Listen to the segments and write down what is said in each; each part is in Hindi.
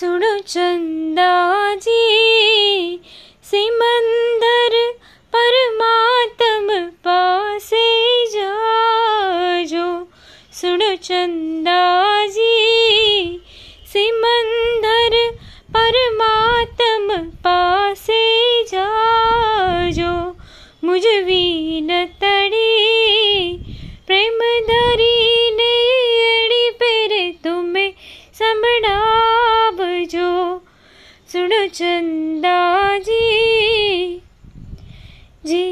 सुनो चंदा जी। सिमंदर परमात्म पासे जाजो। सुनो चंदा जी। सिमंदर परमात्म पासे जाजो। मुझ वीन तड़ी ચંદા જી જે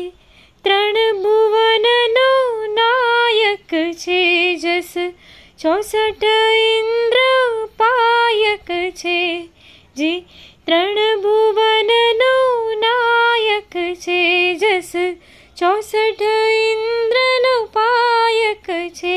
ત્રણ ભુવનનો નાયક છે જસ ચોસઠ ઇન્દ્ર પાયક છે જે ત્રણ ભુવનનો નાયક છે જસ ચોસઠ ઇન્દ્રનો પાયક છે